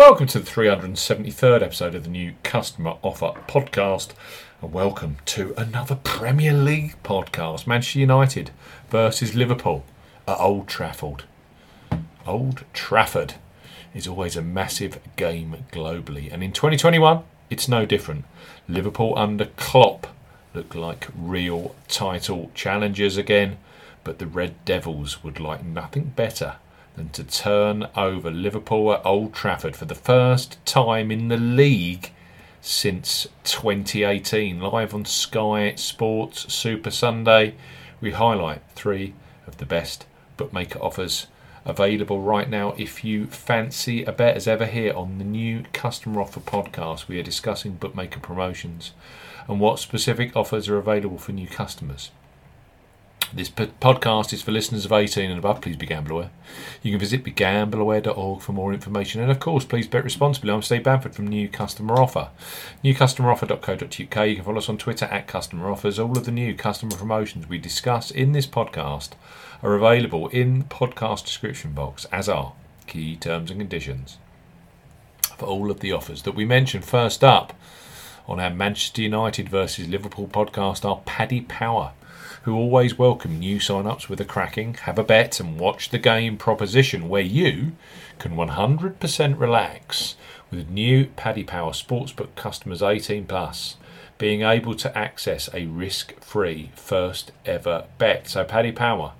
Welcome to the 373rd episode of the new Customer Offer Podcast, and welcome to another Premier League podcast Manchester United versus Liverpool at Old Trafford. Old Trafford is always a massive game globally, and in 2021, it's no different. Liverpool under Klopp look like real title challengers again, but the Red Devils would like nothing better than to turn over Liverpool at Old Trafford for the first time in the league since 2018. Live on Sky Sports Super Sunday, we highlight three of the best bookmaker offers available right now. If you fancy a bet as ever here on the new Customer Offer podcast, we are discussing bookmaker promotions and what specific offers are available for new customers. This podcast is for listeners of 18 and above. Please be gamble aware. You can visit begambleaware.org for more information. And of course, please bet responsibly. I'm Steve Bamford from New Customer Offer. NewCustomeroffer.co.uk. You can follow us on Twitter at Customer Offers. All of the new customer promotions we discuss in this podcast are available in the podcast description box, as are key terms and conditions for all of the offers that we mentioned. First up on our Manchester United versus Liverpool podcast are Paddy Power who always welcome new sign-ups with a cracking have a bet and watch the game proposition where you can 100% relax with new Paddy Power Sportsbook customers 18 plus being able to access a risk-free first ever bet. So Paddy Power,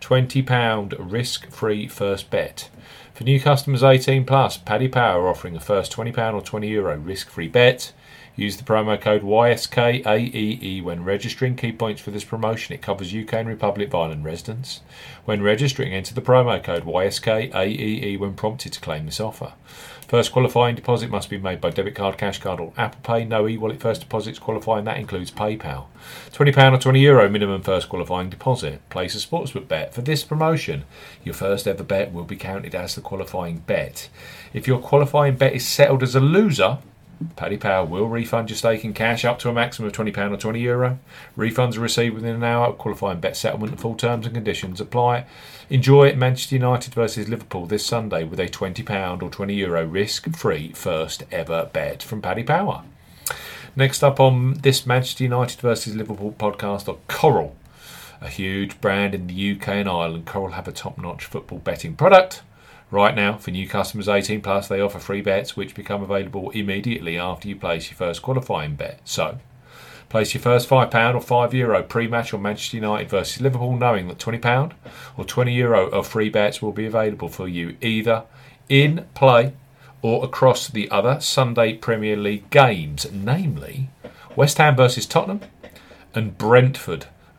£20 risk-free first bet. For new customers 18 plus, Paddy Power offering a first £20 or €20 Euro risk-free bet Use the promo code YSKAEE when registering. Key points for this promotion it covers UK and Republic of Ireland residents. When registering, enter the promo code YSKAEE when prompted to claim this offer. First qualifying deposit must be made by debit card, cash card, or Apple Pay. No e wallet first deposits qualifying, that includes PayPal. £20 or €20 Euro minimum first qualifying deposit. Place a sportsbook bet. For this promotion, your first ever bet will be counted as the qualifying bet. If your qualifying bet is settled as a loser, Paddy Power will refund your stake in cash up to a maximum of £20 or €20. Euro. Refunds are received within an hour qualifying bet settlement and full terms and conditions apply. Enjoy Manchester United versus Liverpool this Sunday with a £20 or €20 Euro risk free first ever bet from Paddy Power. Next up on this Manchester United versus Liverpool podcast are Coral, a huge brand in the UK and Ireland. Coral have a top notch football betting product Right now, for new customers 18 plus, they offer free bets which become available immediately after you place your first qualifying bet. So, place your first £5 or €5 Euro pre-match on Manchester United versus Liverpool, knowing that £20 or €20 Euro of free bets will be available for you either in play or across the other Sunday Premier League games, namely West Ham versus Tottenham and Brentford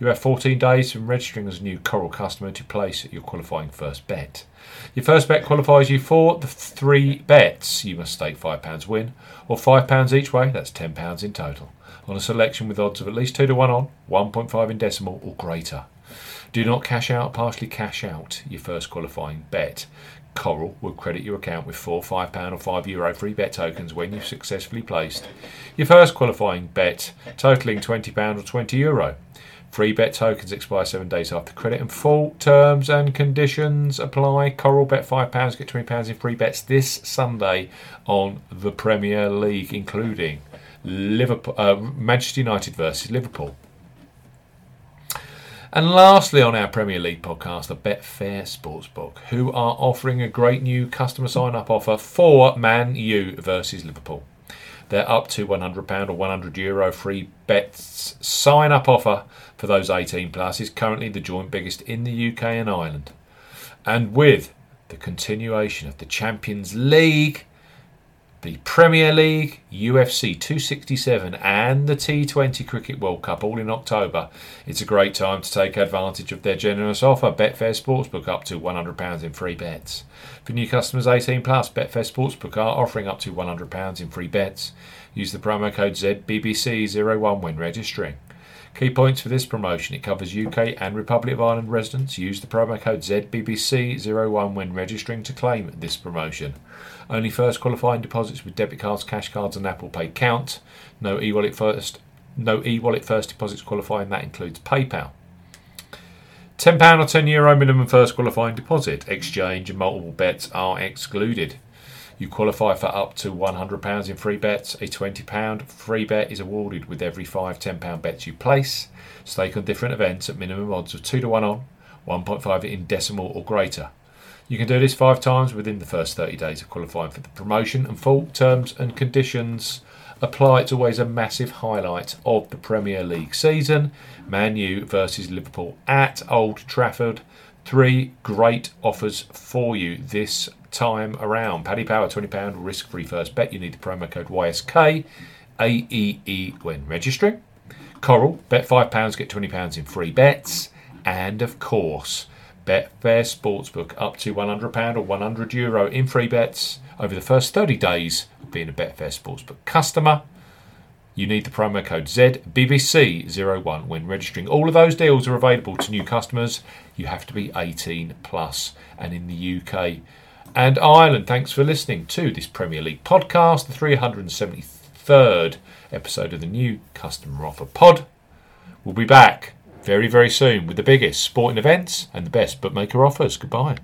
You have 14 days from registering as a new Coral customer to place your qualifying first bet. Your first bet qualifies you for the three bets. You must stake £5 win, or £5 each way, that's £10 in total, on a selection with odds of at least 2 to 1 on, 1.5 in decimal, or greater. Do not cash out, partially cash out your first qualifying bet. Coral will credit your account with four £5 or €5 Euro free bet tokens when you've successfully placed your first qualifying bet, totaling £20 or €20. Euro. Free bet tokens expire seven days after credit, and full terms and conditions apply. Coral bet five pounds, get twenty pounds in free bets this Sunday on the Premier League, including Liverpool, uh, Manchester United versus Liverpool. And lastly, on our Premier League podcast, the Betfair Sportsbook, who are offering a great new customer sign up offer for Man U versus Liverpool. They're up to £100 or €100 Euro free bets sign up offer for those 18 plus is currently the joint biggest in the UK and Ireland. And with the continuation of the Champions League the Premier League, UFC 267, and the T20 Cricket World Cup all in October. It's a great time to take advantage of their generous offer. Betfair Sportsbook up to £100 in free bets. For new customers 18 plus, Betfair Sportsbook are offering up to £100 in free bets. Use the promo code ZBBC01 when registering. Key points for this promotion it covers UK and Republic of Ireland residents. Use the promo code ZBBC01 when registering to claim this promotion. Only first qualifying deposits with debit cards, cash cards, and Apple Pay count. No e-wallet first. No e-wallet first deposits qualifying. That includes PayPal. £10 or €10 Euro minimum first qualifying deposit. Exchange and multiple bets are excluded. You qualify for up to £100 in free bets. A £20 free bet is awarded with every five £10 bets you place. Stake on different events at minimum odds of 2 to 1 on, 1.5 in decimal or greater. You can do this five times within the first 30 days of qualifying for the promotion, and full terms and conditions apply. It's always a massive highlight of the Premier League season. Man U versus Liverpool at Old Trafford. Three great offers for you this time around. Paddy Power, £20 risk free first bet. You need the promo code YSK AEE when registering. Coral, bet £5, get £20 in free bets. And of course, Betfair Sportsbook up to £100 or €100 Euro in free bets over the first 30 days of being a Betfair Sportsbook customer. You need the promo code ZBBC01 when registering. All of those deals are available to new customers. You have to be 18 plus and in the UK and Ireland. Thanks for listening to this Premier League podcast, the 373rd episode of the new customer offer pod. We'll be back very, very soon with the biggest sporting events and the best bookmaker offers. Goodbye.